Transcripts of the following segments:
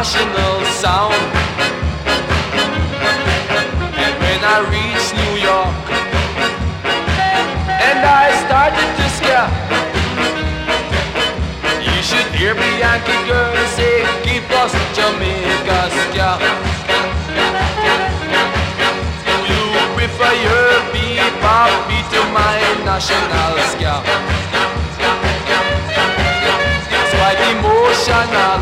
my national sound. And when I reached New York, and I started to scare, you should hear Bianchi girl say, "Keep us Jamaica ska." You prefer your bebop beat to my national. It's quite emotional,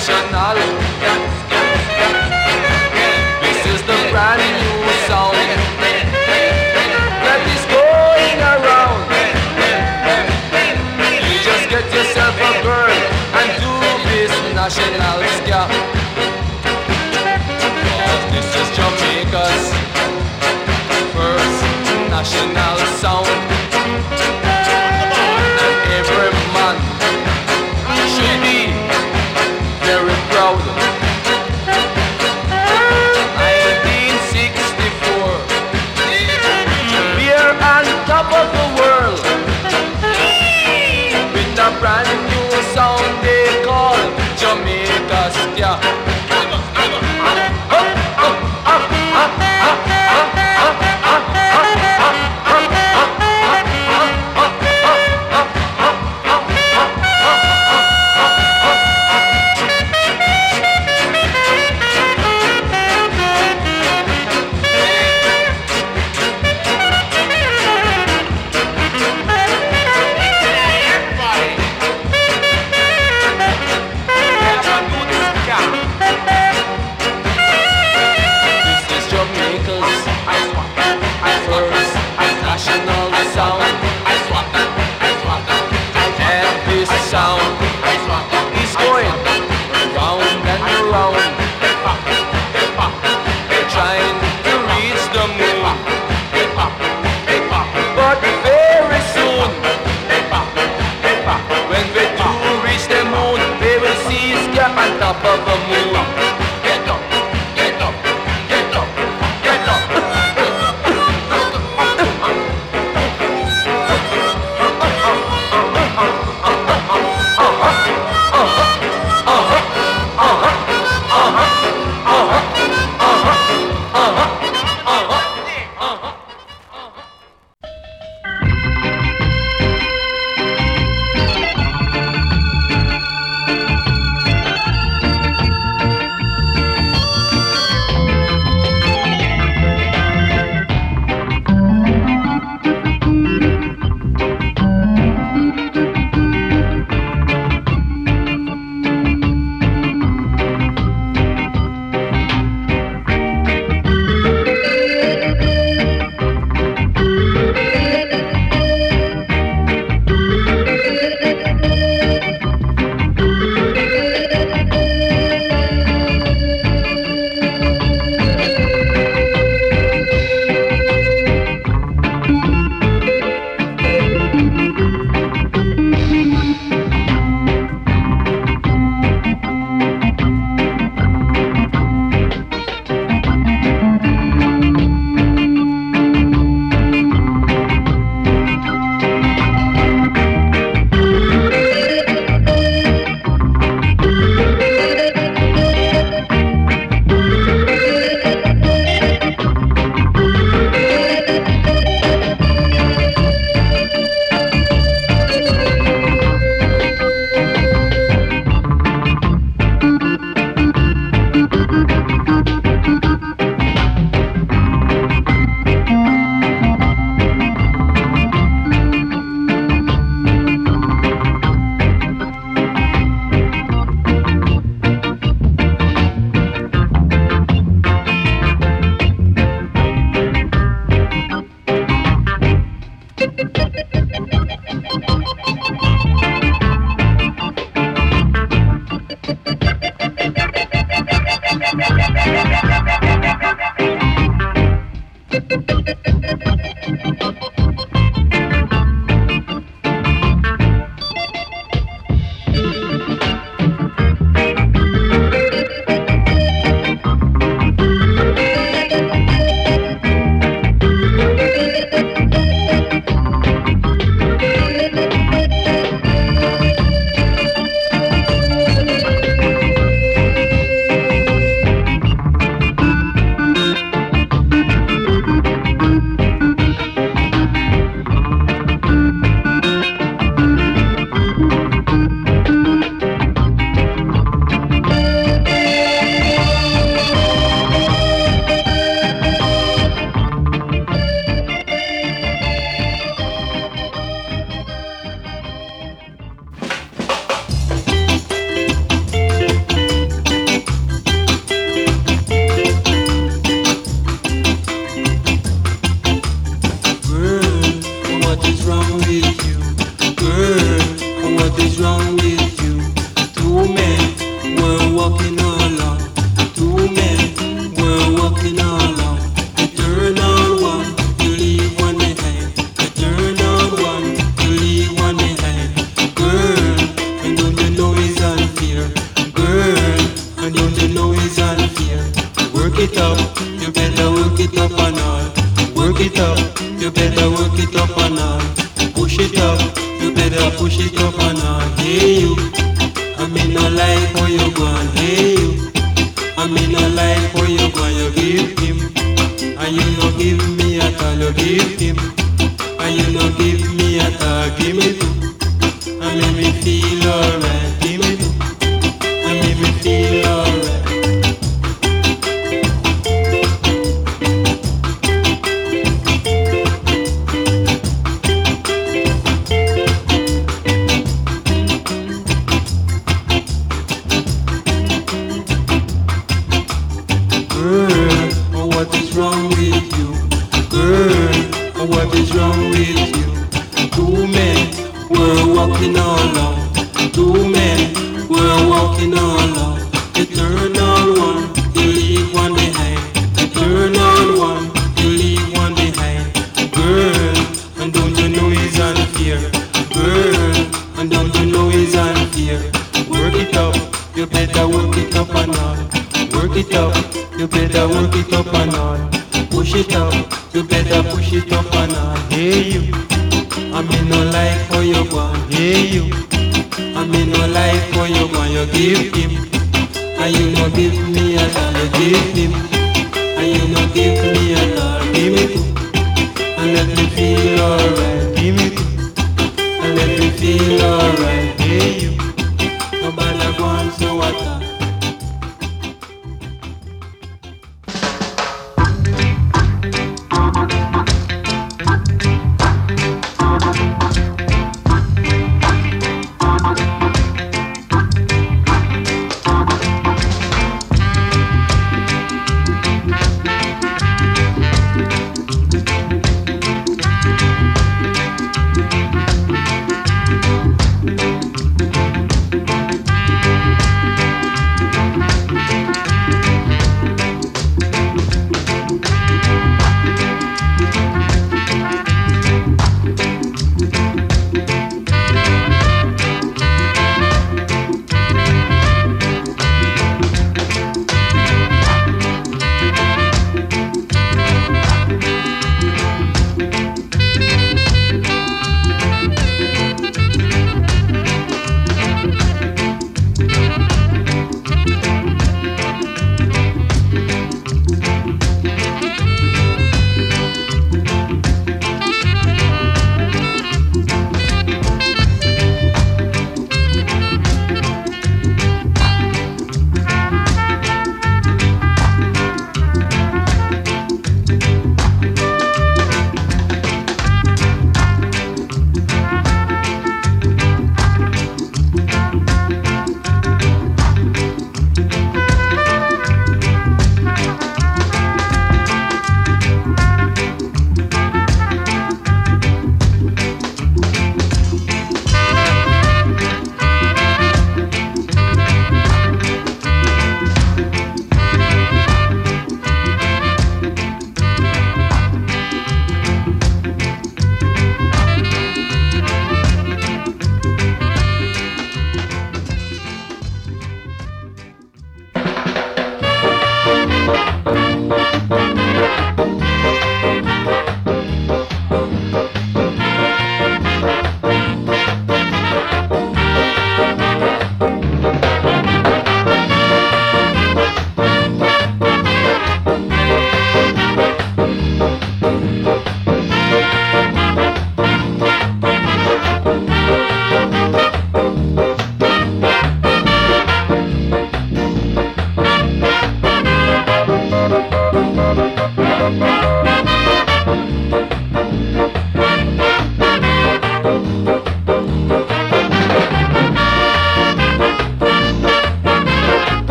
conventional. This is the brand new sound that is going around. You just get yourself a girl and do this national ska. this is Jamaica's first national sound. you no give him, and you no give me a tag, give me.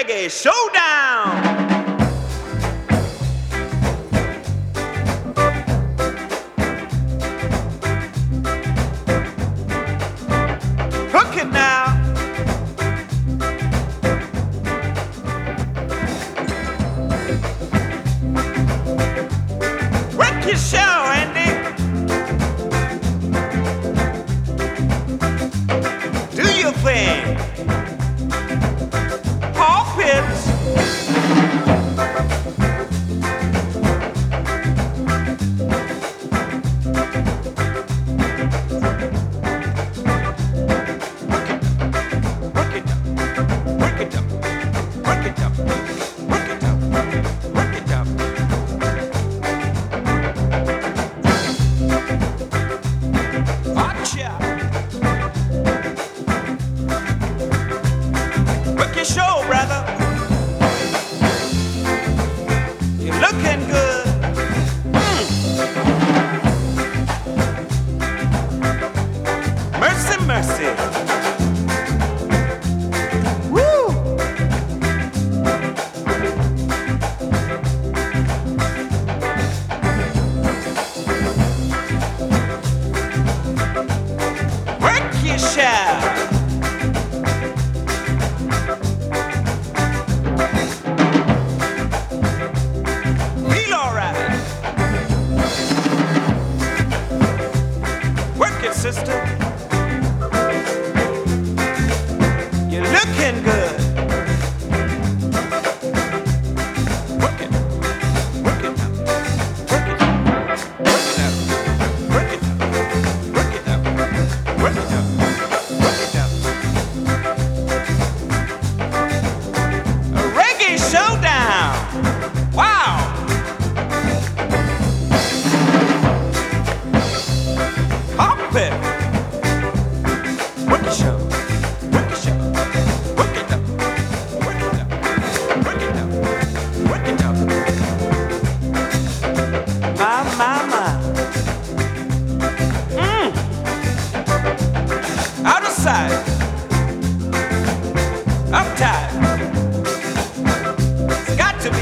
Reggae Show.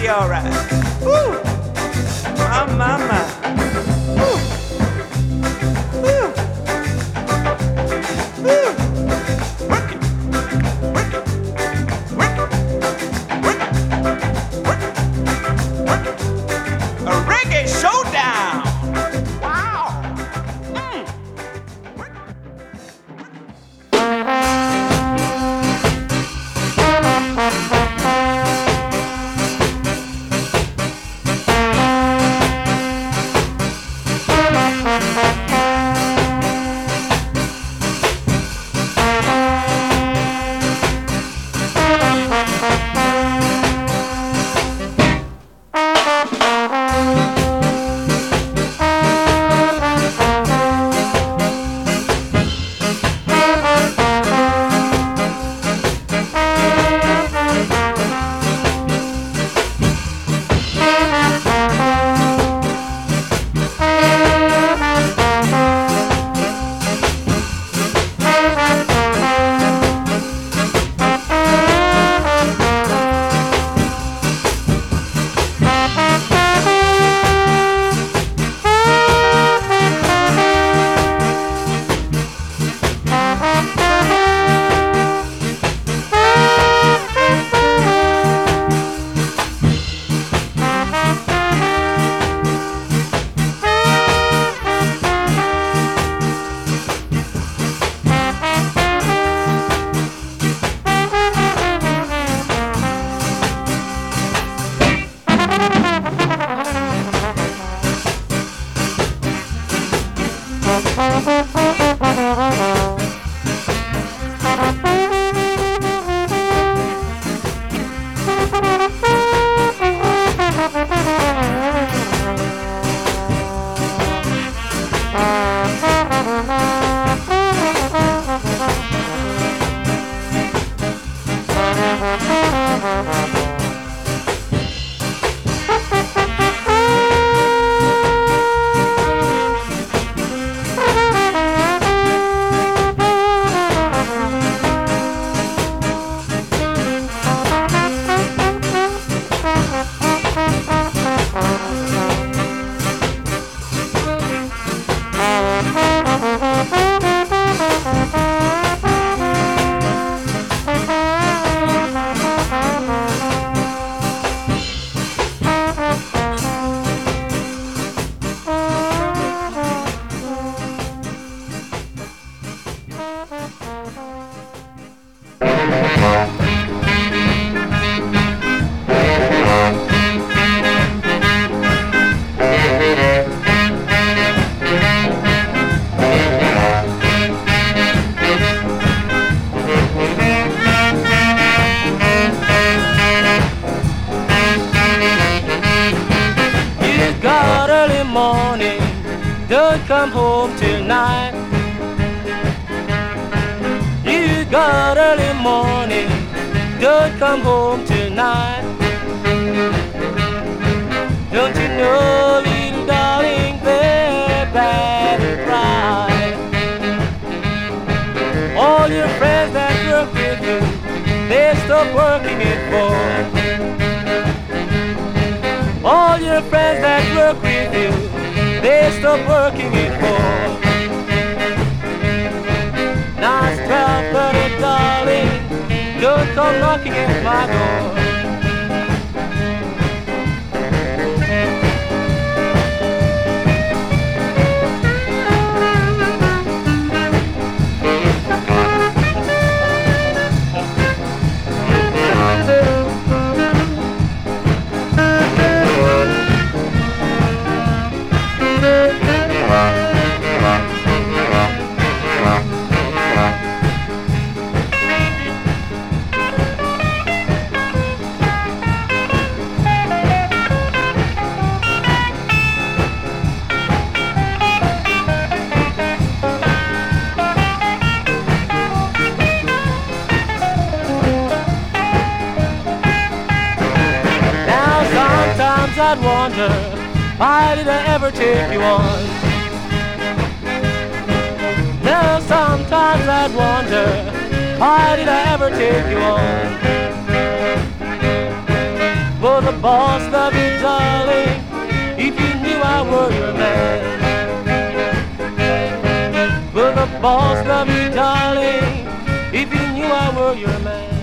Alright. Come home tonight. You got early morning, don't come home tonight. Don't you know, little darling, they're bad cry. All your friends that work with you, they stop working it for. All your friends that work stop working it for. It's twelve thirty, darling, don't come knocking at my door. I'd wonder, why did I ever take you on? Now sometimes I'd wonder, why did I ever take you on? For the boss loved you, darling, if you knew I were your man. For the boss loved you, darling, if you knew I were your man.